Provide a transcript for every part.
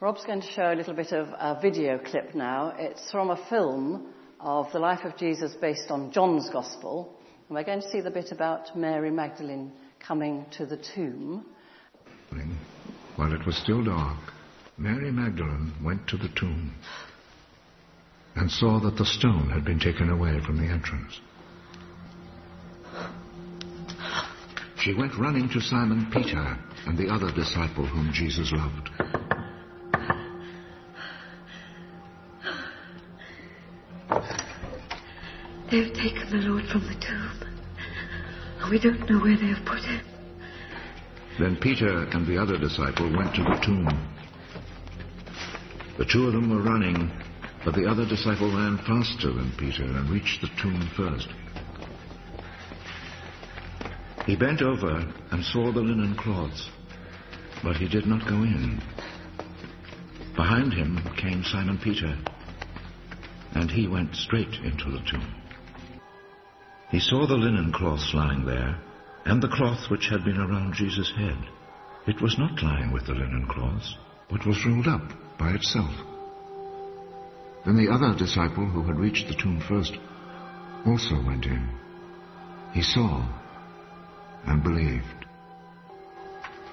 Rob's going to show a little bit of a video clip now. It's from a film of the life of Jesus based on John's Gospel. And we're going to see the bit about Mary Magdalene coming to the tomb. While it was still dark, Mary Magdalene went to the tomb and saw that the stone had been taken away from the entrance. She went running to Simon Peter and the other disciple whom Jesus loved. They have taken the Lord from the tomb. And we don't know where they have put him. Then Peter and the other disciple went to the tomb. The two of them were running, but the other disciple ran faster than Peter and reached the tomb first. He bent over and saw the linen cloths, but he did not go in. Behind him came Simon Peter, and he went straight into the tomb. He saw the linen cloths lying there, and the cloth which had been around Jesus' head. It was not lying with the linen cloths, but was rolled up by itself. Then the other disciple who had reached the tomb first also went in. He saw and believed.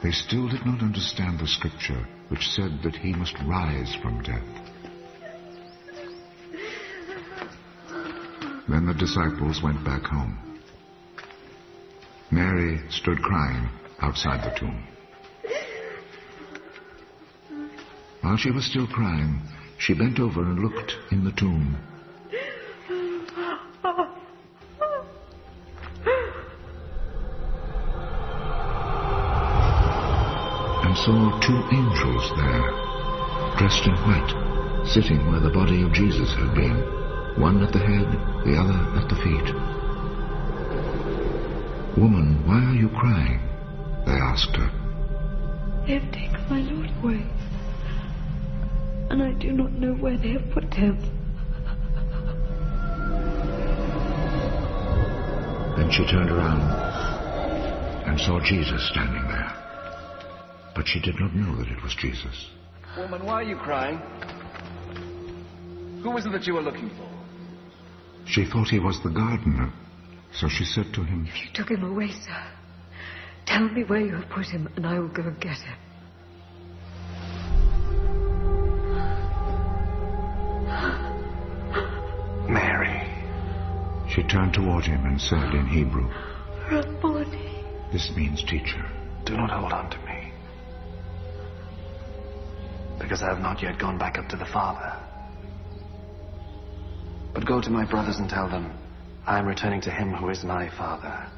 They still did not understand the scripture which said that he must rise from death. Then the disciples went back home. Mary stood crying outside the tomb. While she was still crying, she bent over and looked in the tomb. And saw two angels there, dressed in white, sitting where the body of Jesus had been one at the head, the other at the feet. Woman, why are you crying? They asked her. They have taken my Lord away, and I do not know where they have put him. Then she turned around and saw Jesus standing there. But she did not know that it was Jesus. Woman, why are you crying? Who is it that you are looking for? She thought he was the gardener, so she said to him, If You took him away, sir. Tell me where you have put him, and I will go and get him. Mary. She turned toward him and said in Hebrew, Rabboni. This means teacher. Do not hold on to me. Because I have not yet gone back up to the Father. But go to my brothers and tell them, I am returning to him who is my Father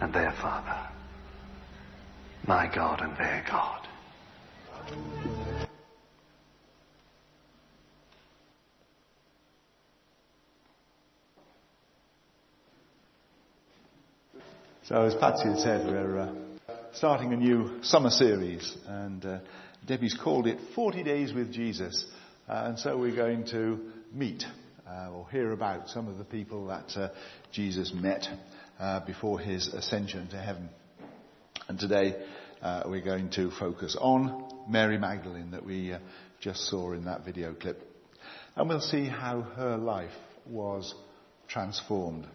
and their Father, my God and their God. So, as Patsy had said, we're uh, starting a new summer series, and uh, Debbie's called it 40 Days with Jesus. Uh, and so we're going to meet uh, or hear about some of the people that uh, Jesus met uh, before his ascension to heaven. And today uh, we're going to focus on Mary Magdalene that we uh, just saw in that video clip. And we'll see how her life was transformed.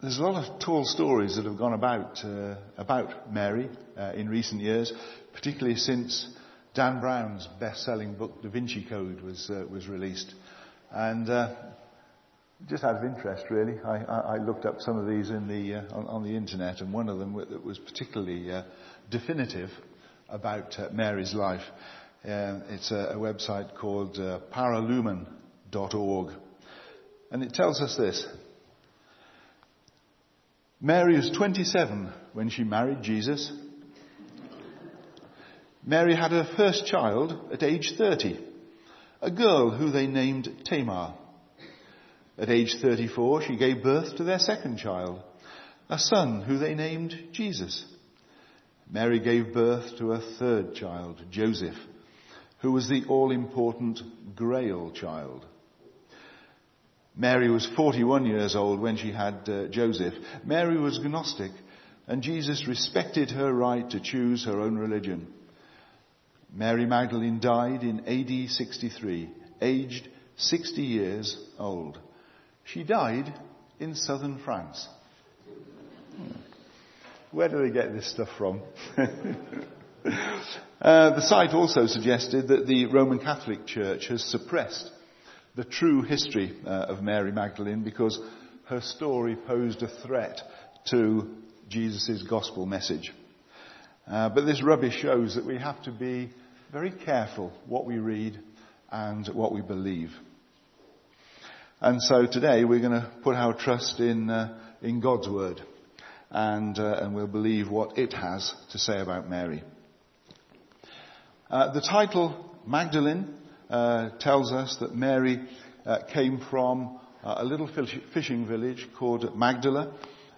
There's a lot of tall stories that have gone about uh, about Mary in recent years, particularly since Dan Brown's best-selling book, Da Vinci Code, was uh, was released, and uh, just out of interest, really, I, I, I, looked up some of these in the uh, on, on, the internet, and one of them that was particularly uh, definitive about uh, Mary's life. Uh, it's a, a, website called paralumen.org, and it tells us this. Mary was 27 when she married Jesus. Mary had her first child at age 30, a girl who they named Tamar. At age 34, she gave birth to their second child, a son who they named Jesus. Mary gave birth to a third child, Joseph, who was the all-important Grail child. Mary was 41 years old when she had uh, Joseph. Mary was Gnostic, and Jesus respected her right to choose her own religion. Mary Magdalene died in AD 63, aged 60 years old. She died in southern France. Where do they get this stuff from? uh, the site also suggested that the Roman Catholic Church has suppressed the true history uh, of Mary Magdalene because her story posed a threat to Jesus' gospel message. Uh, but this rubbish shows that we have to be very careful what we read and what we believe. And so today we're going to put our trust in, uh, in God's word and, uh, and we'll believe what it has to say about Mary. Uh, the title Magdalene uh, tells us that Mary uh, came from a little fishing village called Magdala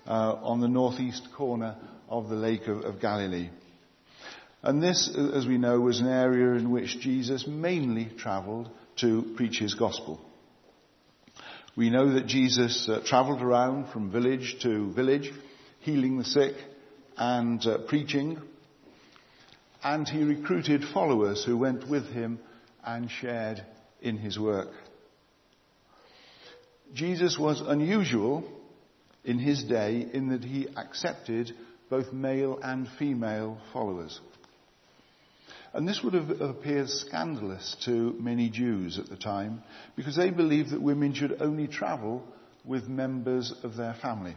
on the northeast corner of the Lake of, of Galilee. And this, as we know, was an area in which Jesus mainly travelled to preach his gospel. We know that Jesus uh, travelled around from village to village, healing the sick and uh, preaching. And he recruited followers who went with him and shared in his work. Jesus was unusual in his day in that he accepted both male and female followers. And this would have appeared scandalous to many Jews at the time because they believed that women should only travel with members of their family.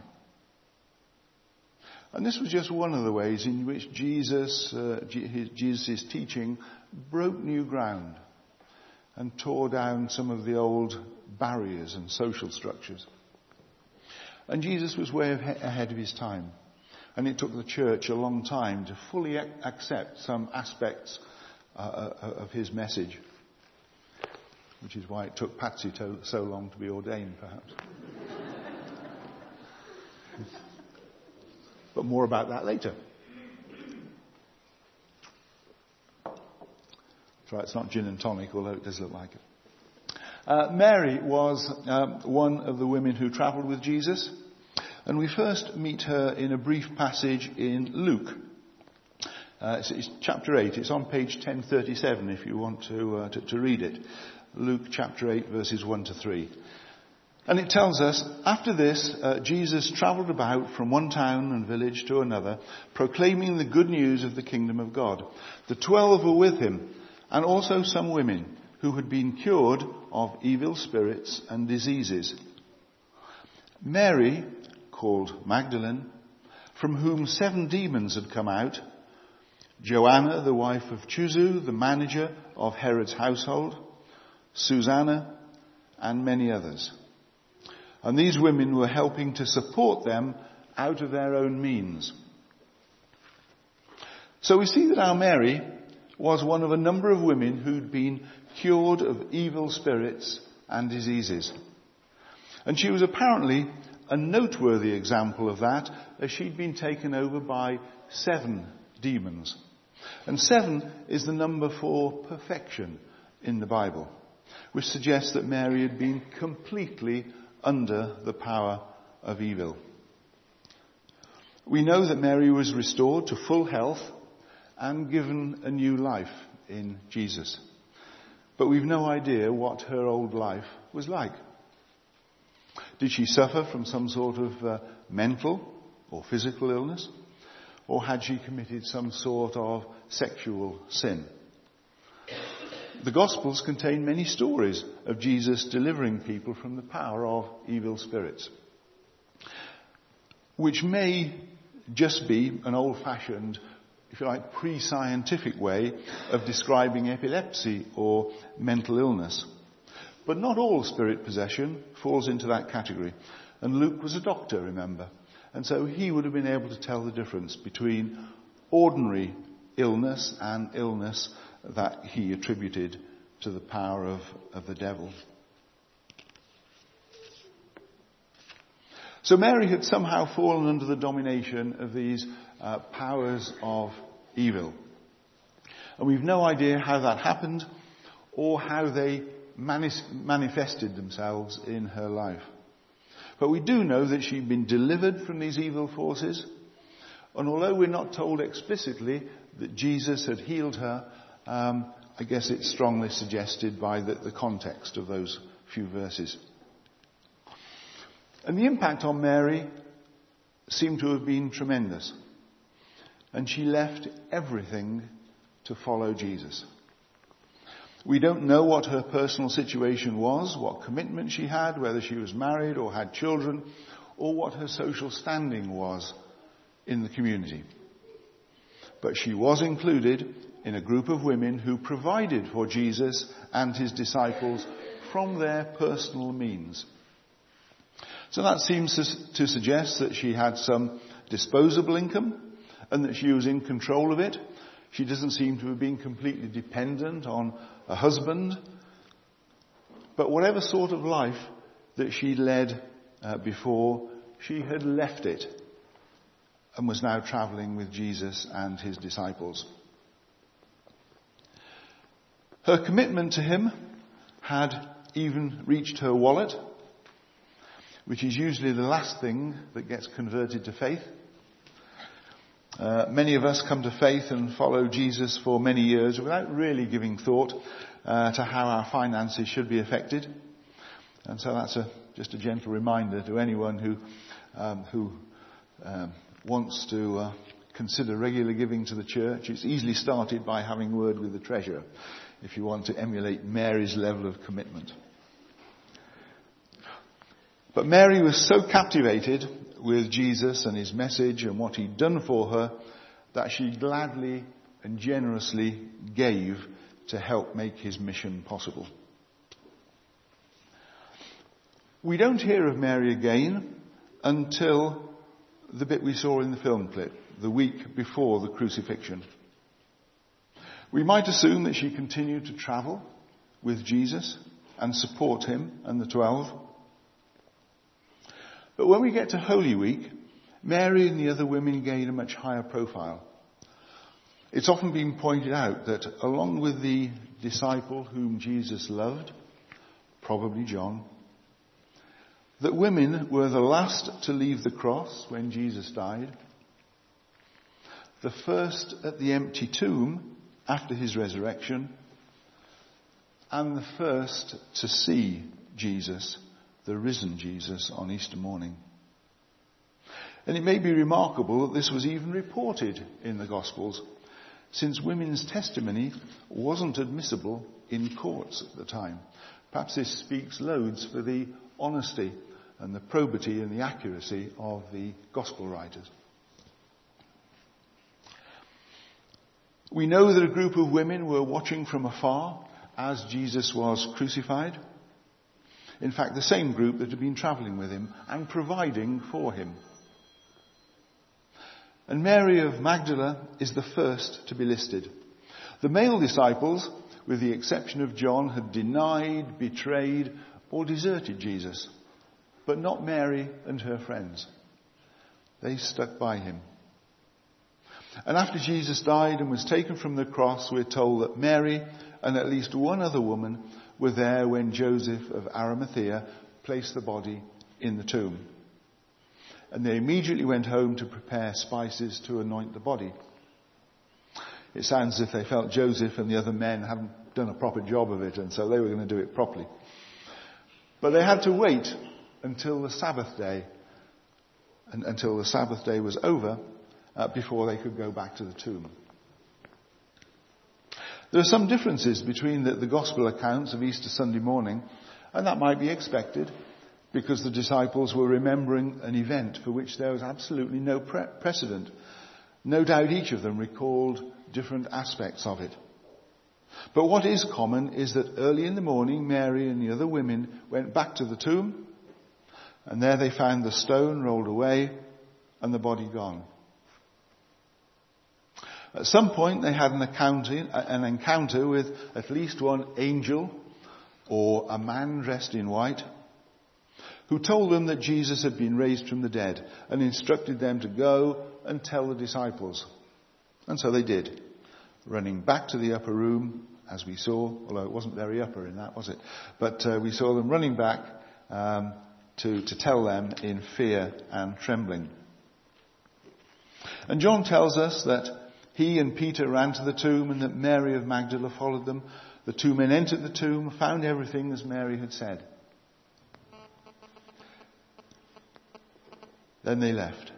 And this was just one of the ways in which Jesus, uh, Jesus' teaching broke new ground and tore down some of the old barriers and social structures. And Jesus was way ahead of his time. And it took the church a long time to fully accept some aspects uh, uh, of his message, which is why it took Patsy to, so long to be ordained, perhaps. but more about that later. That's right, it's not gin and tonic, although it does look like it. Uh, Mary was um, one of the women who travelled with Jesus, and we first meet her in a brief passage in Luke. Uh, it's, it's, chapter 8. It's on page 1037 if you want to, uh, to, to read it. Luke chapter 8 verses 1 to 3. And it tells us, after this, uh, Jesus travelled about from one town and village to another, proclaiming the good news of the kingdom of God. The twelve were with him, and also some women who had been cured of evil spirits and diseases. Mary, called Magdalene, from whom seven demons had come out, Joanna, the wife of Chuza, the manager of Herod's household, Susanna, and many others. And these women were helping to support them out of their own means. So we see that our Mary was one of a number of women who'd been cured of evil spirits and diseases. And she was apparently a noteworthy example of that as she'd been taken over by seven demons. And seven is the number for perfection in the Bible, which suggests that Mary had been completely under the power of evil. We know that Mary was restored to full health and given a new life in Jesus. But we've no idea what her old life was like. Did she suffer from some sort of uh, mental or physical illness? Or had she committed some sort of sexual sin? The Gospels contain many stories of Jesus delivering people from the power of evil spirits, which may just be an old-fashioned, if you like, pre-scientific way of describing epilepsy or mental illness. But not all spirit possession falls into that category. And Luke was a doctor, remember. And so he would have been able to tell the difference between ordinary illness and illness that he attributed to the power of, of the devil. So Mary had somehow fallen under the domination of these uh, powers of evil. And we've no idea how that happened or how they manis- manifested themselves in her life. But we do know that she'd been delivered from these evil forces. And although we're not told explicitly that Jesus had healed her, um, I guess it's strongly suggested by the, the context of those few verses. And the impact on Mary seemed to have been tremendous. And she left everything to follow Jesus. We don't know what her personal situation was, what commitment she had, whether she was married or had children, or what her social standing was in the community. But she was included in a group of women who provided for Jesus and his disciples from their personal means. So that seems to, suggest that she had some disposable income and that she was in control of it. She doesn't seem to have been completely dependent on a husband. But whatever sort of life that she led uh, before, she had left it and was now traveling with Jesus and his disciples. Her commitment to him had even reached her wallet, which is usually the last thing that gets converted to faith. Uh, many of us come to faith and follow Jesus for many years without really giving thought uh, to how our finances should be affected. And so that's a, just a gentle reminder to anyone who, um, who um, wants to uh, consider regular giving to the church. It's easily started by having word with the treasurer if you want to emulate Mary's level of commitment. But Mary was so captivated with Jesus and his message and what he'd done for her that she gladly and generously gave to help make his mission possible. We don't hear of Mary again until the bit we saw in the film clip, the week before the crucifixion. We might assume that she continued to travel with Jesus and support him and the twelve. But when we get to Holy Week, Mary and the other women gain a much higher profile. It's often been pointed out that along with the disciple whom Jesus loved, probably John, that women were the last to leave the cross when Jesus died, the first at the empty tomb after his resurrection, and the first to see Jesus, the risen Jesus, on Easter morning. And it may be remarkable that this was even reported in the Gospels, since women's testimony wasn't admissible in courts at the time. Perhaps this speaks loads for the honesty and the probity and the accuracy of the Gospel writers. We know that a group of women were watching from afar as Jesus was crucified. In fact, the same group that had been travelling with him and providing for him. And Mary of Magdala is the first to be listed. The male disciples, with the exception of John, had denied, betrayed, or deserted Jesus, but not Mary and her friends. They stuck by him. And after Jesus died and was taken from the cross, we're told that Mary and at least one other woman were there when Joseph of Arimathea placed the body in the tomb. And they immediately went home to prepare spices to anoint the body. It sounds as if they felt Joseph and the other men hadn't done a proper job of it, and so they were going to do it properly. But they had to wait until the Sabbath day, and until the Sabbath day was over, uh, before they could go back to the tomb. There are some differences between the, the gospel accounts of Easter Sunday morning, and that might be expected because the disciples were remembering an event for which there was absolutely no pre- precedent. No doubt each of them recalled different aspects of it. But what is common is that early in the morning, Mary and the other women went back to the tomb, and there they found the stone rolled away and the body gone. At some point, they had an encounter, an encounter with at least one angel or a man dressed in white who told them that Jesus had been raised from the dead and instructed them to go and tell the disciples. And so they did, running back to the upper room, as we saw, although it wasn't very upper in that, was it? But uh, we saw them running back um, to, to tell them in fear and trembling. And John tells us that he and Peter ran to the tomb and that Mary of Magdala followed them. The two men entered the tomb, found everything as Mary had said. Then they left.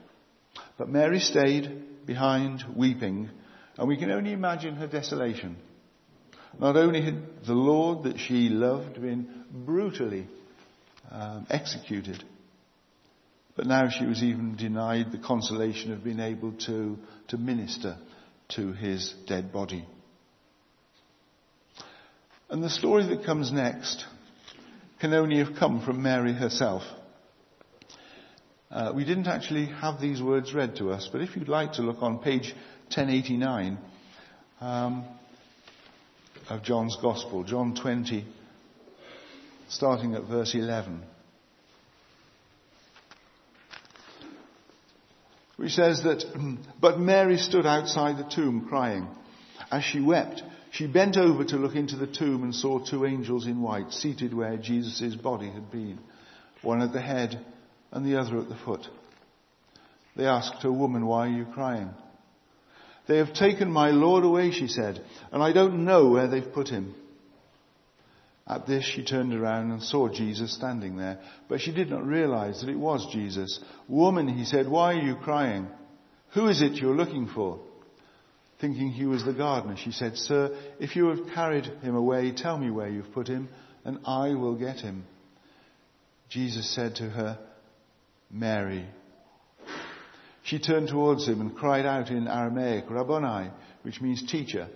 But Mary stayed behind weeping, and we can only imagine her desolation. Not only had the Lord that she loved been brutally um, executed, but now she was even denied the consolation of being able to, to minister to his dead body. And the story that comes next can only have come from Mary herself. Uh, we didn't actually have these words read to us, but if you'd like to look on page 1089 um, of John's Gospel, John 20, starting at verse 11. Which says that, but Mary stood outside the tomb crying. As she wept, she bent over to look into the tomb and saw two angels in white seated where Jesus' body had been, one at the head and the other at the foot. They asked her, Woman, why are you crying? They have taken my Lord away, she said, and I don't know where they've put him. At this, she turned around and saw Jesus standing there, but she did not realize that it was Jesus. Woman, he said, why are you crying? Who is it you're looking for? Thinking he was the gardener, she said, Sir, if you have carried him away, tell me where you've put him, and I will get him. Jesus said to her, Mary. She turned towards him and cried out in Aramaic, Rabboni, which means teacher.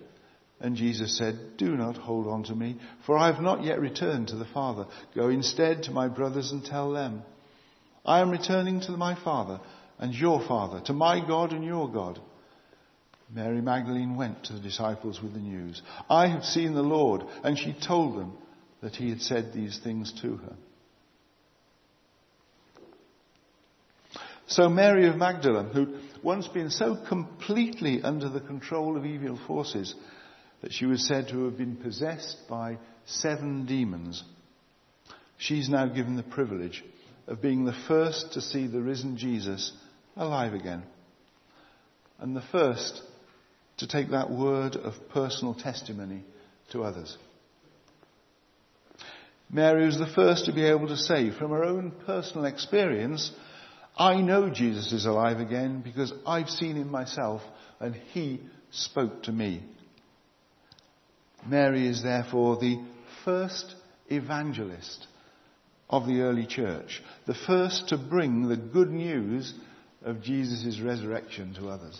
And Jesus said, Do not hold on to me, for I have not yet returned to the Father. Go instead to my brothers and tell them, I am returning to my Father and your Father, to my God and your God. Mary Magdalene went to the disciples with the news. I have seen the Lord, and she told them that he had said these things to her. So Mary of Magdala, who'd once been so completely under the control of evil forces that she was said to have been possessed by seven demons, she's now given the privilege of being the first to see the risen Jesus alive again. And the first to take that word of personal testimony to others. Mary was the first to be able to say from her own personal experience I know Jesus is alive again because I've seen him myself and he spoke to me. Mary is therefore the first evangelist of the early church, the first to bring the good news of Jesus' resurrection to others.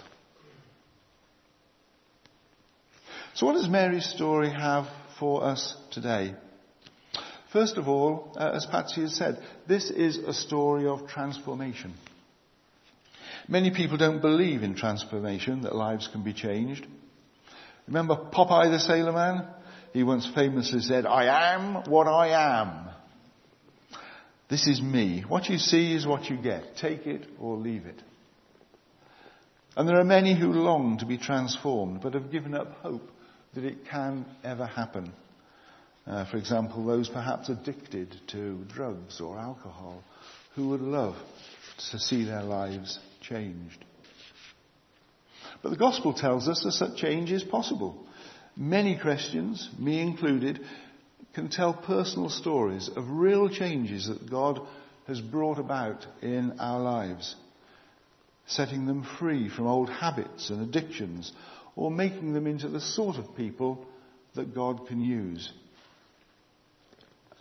So what does Mary's story have for us today? First of all, uh, as Patsy has said, this is a story of transformation. Many people don't believe in transformation, that lives can be changed. Remember Popeye the Sailor Man? He once famously said, I am what I am. This is me. What you see is what you get. Take it or leave it. And there are many who long to be transformed, but have given up hope that it can ever happen. Uh, for example, those perhaps addicted to drugs or alcohol who would love to see their lives changed. But the gospel tells us that such change is possible. Many Christians, me included, can tell personal stories of real changes that God has brought about in our lives, setting them free from old habits and addictions, or making them into the sort of people that God can use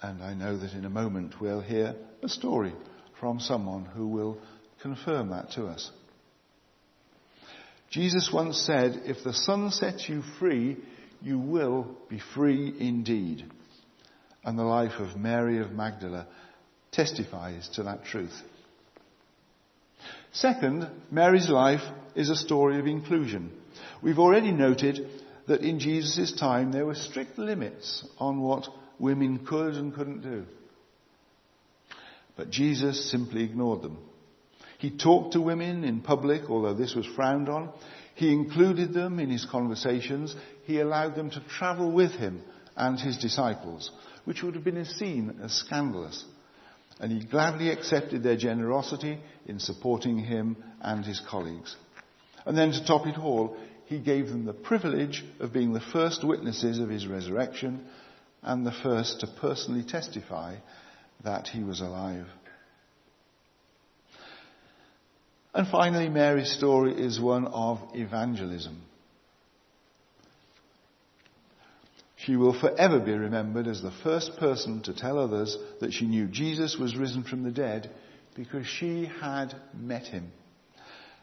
and I know that in a moment we'll hear a story from someone who will confirm that to us. Jesus once said, if the Son sets you free, you will be free indeed. And the life of Mary of Magdala testifies to that truth. Second, Mary's life is a story of inclusion. We've already noted that in Jesus' time there were strict limits on what women could and couldn't do. But Jesus simply ignored them. He talked to women in public, although this was frowned on. He included them in his conversations. He allowed them to travel with him and his disciples, which would have been seen as scandalous. And he gladly accepted their generosity in supporting him and his colleagues. And then to top it all, he gave them the privilege of being the first witnesses of his resurrection and the first to personally testify that he was alive. And finally, Mary's story is one of evangelism. She will forever be remembered as the first person to tell others that she knew Jesus was risen from the dead because she had met him.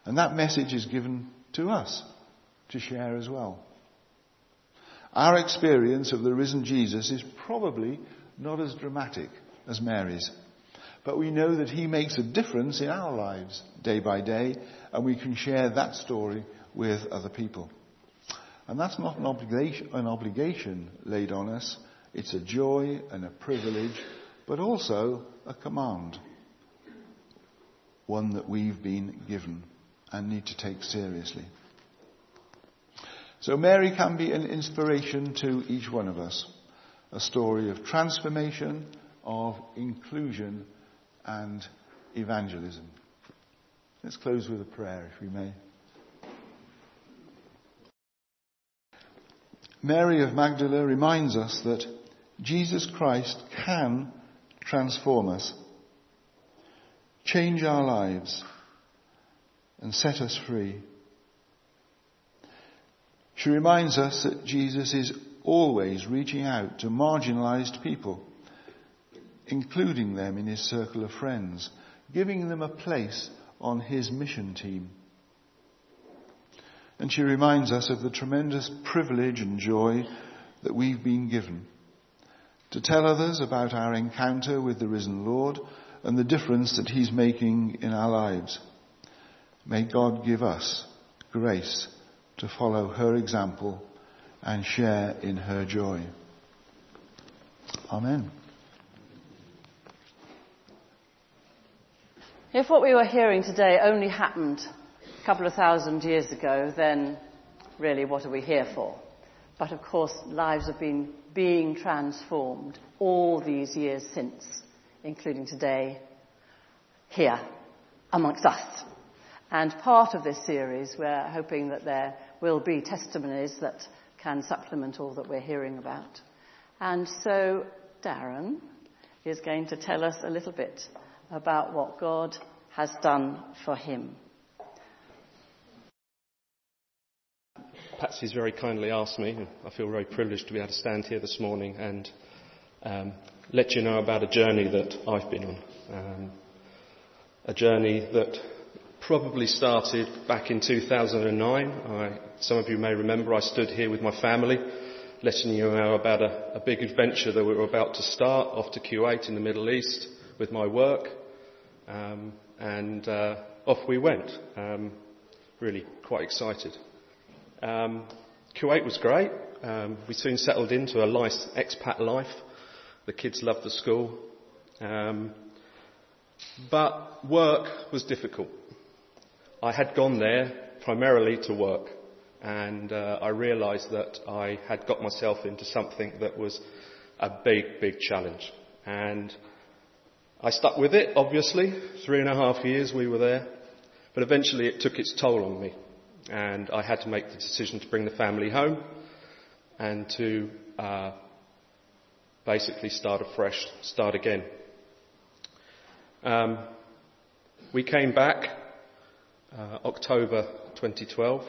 And that message is given to us to share as well. Our experience of the risen Jesus is probably not as dramatic as Mary's. But we know that he makes a difference in our lives day by day, and we can share that story with other people. And that's not an obligation, an obligation laid on us. It's a joy and a privilege, but also a command. One that we've been given and need to take seriously. So Mary can be an inspiration to each one of us. A story of transformation, of inclusion and evangelism. Let's close with a prayer, if we may. Mary of Magdala reminds us that Jesus Christ can transform us, change our lives, and set us free. She reminds us that Jesus is always reaching out to marginalized people, including them in his circle of friends, giving them a place on his mission team. And she reminds us of the tremendous privilege and joy that we've been given to tell others about our encounter with the risen Lord and the difference that he's making in our lives. May God give us grace to follow her example and share in her joy. Amen. If what we were hearing today only happened a couple of thousand years ago, then really what are we here for? But of course, lives have been being transformed all these years since, including today, here, amongst us. And part of this series, we're hoping that there will be testimonies that can supplement all that we're hearing about. And so Darren is going to tell us a little bit about what God has done for him. Patsy's very kindly asked me, I feel very privileged to be able to stand here this morning and um, let you know about a journey that I've been on. Um, a journey that probably started back in 2009. I, some of you may remember I stood here with my family letting you know about a, a big adventure that we were about to start off to Kuwait in the Middle East with my work. Um, and uh, off we went. Um, really quite excited. Um, Kuwait was great. Um, we soon settled into a nice expat life. The kids loved the school. Um, but work was difficult. I had gone there primarily to work, and uh, I realised that I had got myself into something that was a big, big challenge. And I stuck with it, obviously. Three and a half years we were there. But eventually it took its toll on me. And I had to make the decision to bring the family home and to uh, basically start afresh, start again. Um, we came back uh, October 2012.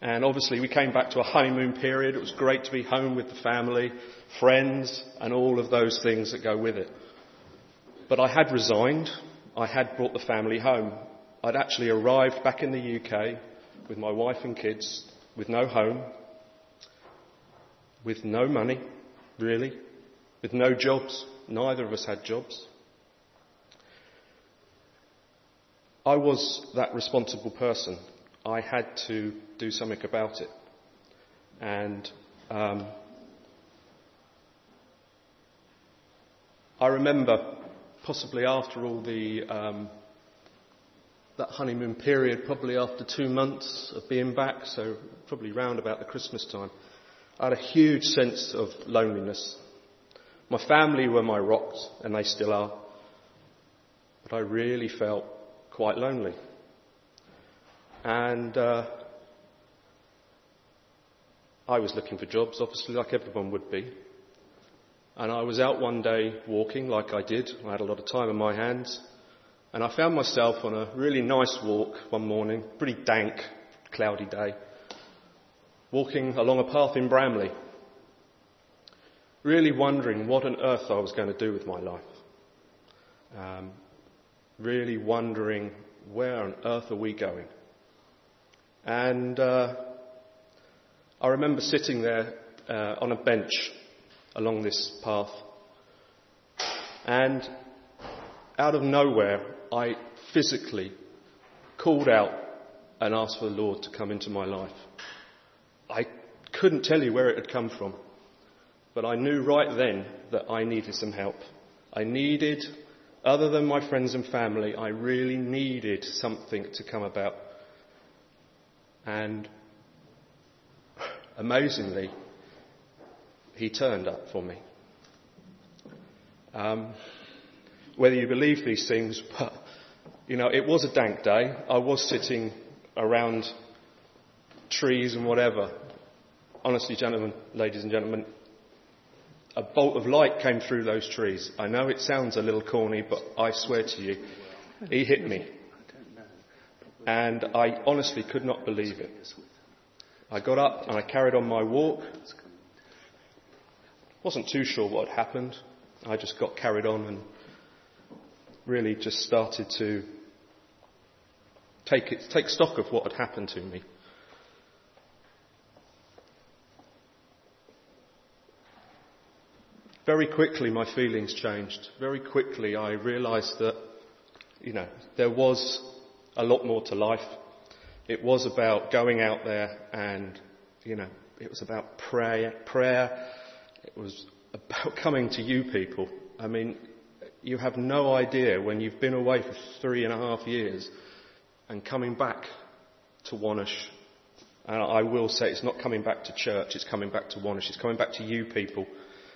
And obviously we came back to a honeymoon period. It was great to be home with the family, friends, and all of those things that go with it. But I had resigned. I had brought the family home. I'd actually arrived back in the UK with my wife and kids, with no home, with no money, really, with no jobs. Neither of us had jobs. I was that responsible person. I had to do something about it. And um, I remember, possibly after all the um, that honeymoon period, probably after two months of being back, so probably round about the Christmas time, I had a huge sense of loneliness. My family were my rocks, and they still are. But I really felt quite lonely. And uh, I was looking for jobs, obviously, like everyone would be. And I was out one day walking, like I did. I had a lot of time on my hands. And I found myself on a really nice walk one morning, pretty dank, cloudy day, walking along a path in Bramley, really wondering what on earth I was going to do with my life. Um, really wondering where on earth are we going? And uh, I remember sitting there uh, on a bench along this path, and out of nowhere, I physically called out and asked for the Lord to come into my life. I couldn't tell you where it had come from, but I knew right then that I needed some help. I needed, other than my friends and family, I really needed something to come about. And amazingly, he turned up for me. Um, whether you believe these things, but you know, it was a dank day. I was sitting around trees and whatever. Honestly, gentlemen, ladies and gentlemen, a bolt of light came through those trees. I know it sounds a little corny, but I swear to you, he hit me. And I honestly could not believe it. I got up and I carried on my walk. Wasn't too sure what had happened. I just got carried on and really just started to take, it, take stock of what had happened to me. Very quickly, my feelings changed. Very quickly, I realized that, you know, there was a lot more to life. It was about going out there and, you know, it was about prayer, prayer. It was about coming to you people. I mean, you have no idea when you've been away for three and a half years and coming back to Wonersh. And I will say it's not coming back to church, it's coming back to Wonersh. It's coming back to you people.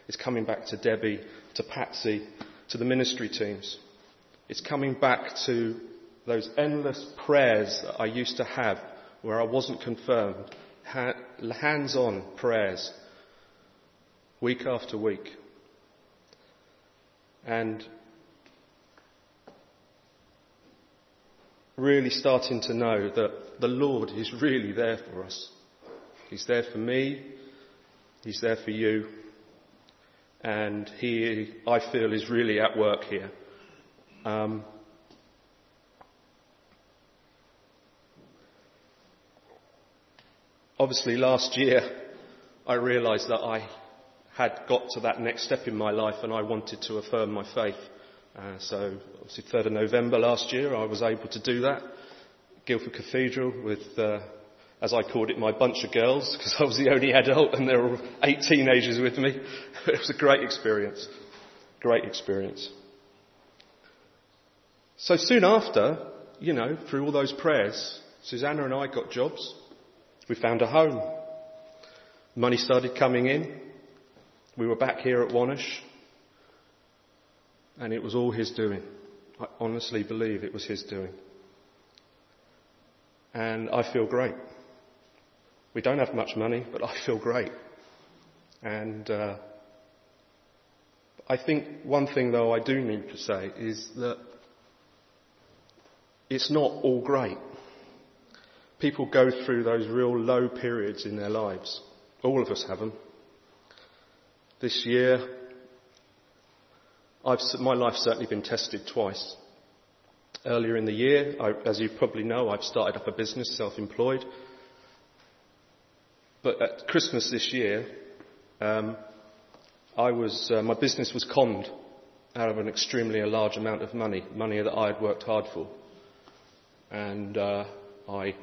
It's coming back to Debbie, to Patsy, to the ministry teams. It's coming back to those endless prayers that I used to have where I wasn't confirmed. Hands on prayers. Week after week. And really starting to know that the Lord is really there for us. He's there for me. He's there for you. And He, I feel, is really at work here. Um, obviously, last year, I realised that I had got to that next step in my life and I wanted to affirm my faith. Uh, so, obviously, 3rd of November last year, I was able to do that. Guildford Cathedral with, uh, as I called it, my bunch of girls, because I was the only adult and there were eight teenagers with me. it was a great experience. Great experience. So soon after, you know, through all those prayers, Susanna and I got jobs. We found a home. Money started coming in. We were back here at Wonersh. And it was all His doing. I honestly believe it was His doing. And I feel great. We don't have much money, but I feel great. And uh, I think one thing, though, I do need to say is that it's not all great. People go through those real low periods in their lives. All of us have them. This year, I've, my life's certainly been tested twice. Earlier in the year, I, as you probably know, I've started up a business, self-employed. But at Christmas this year, um, I was, uh, my business was conned out of an extremely large amount of money, money that I had worked hard for. And uh, I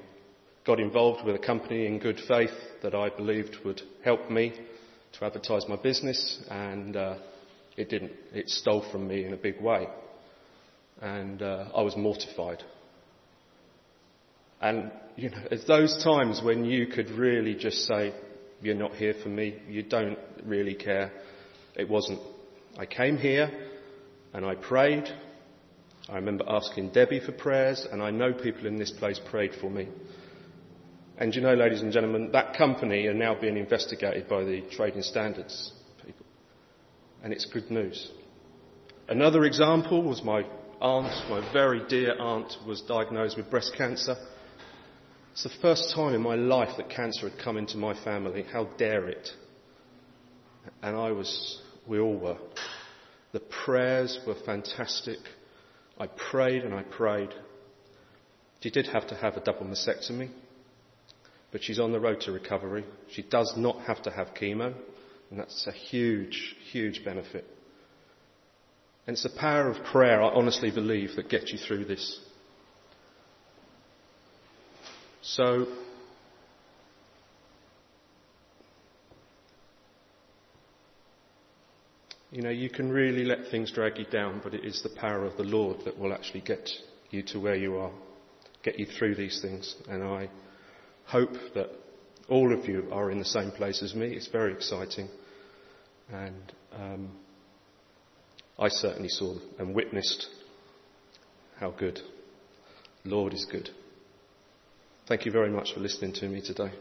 got involved with a company in good faith that I believed would help me to advertise my business, and uh, it didn't. It stole from me in a big way. And uh, I was mortified. And, you know, it's those times when you could really just say, You're not here for me, you don't really care. It wasn't. I came here and I prayed. I remember asking Debbie for prayers, and I know people in this place prayed for me. And you know, ladies and gentlemen, that company are now being investigated by the trading standards people. And it's good news. Another example was my aunt, my very dear aunt, was diagnosed with breast cancer. It's the first time in my life that cancer had come into my family. How dare it? And I was, we all were. The prayers were fantastic. I prayed and I prayed. She did have to have a double mastectomy, but she's on the road to recovery. She does not have to have chemo, and that's a huge, huge benefit. And it's the power of prayer, I honestly believe, that gets you through this. So, you know, you can really let things drag you down, but it is the power of the Lord that will actually get you to where you are, get you through these things. And I hope that all of you are in the same place as me. It's very exciting. And um, I certainly saw and witnessed how good. Lord is good. Thank you very much for listening to me today.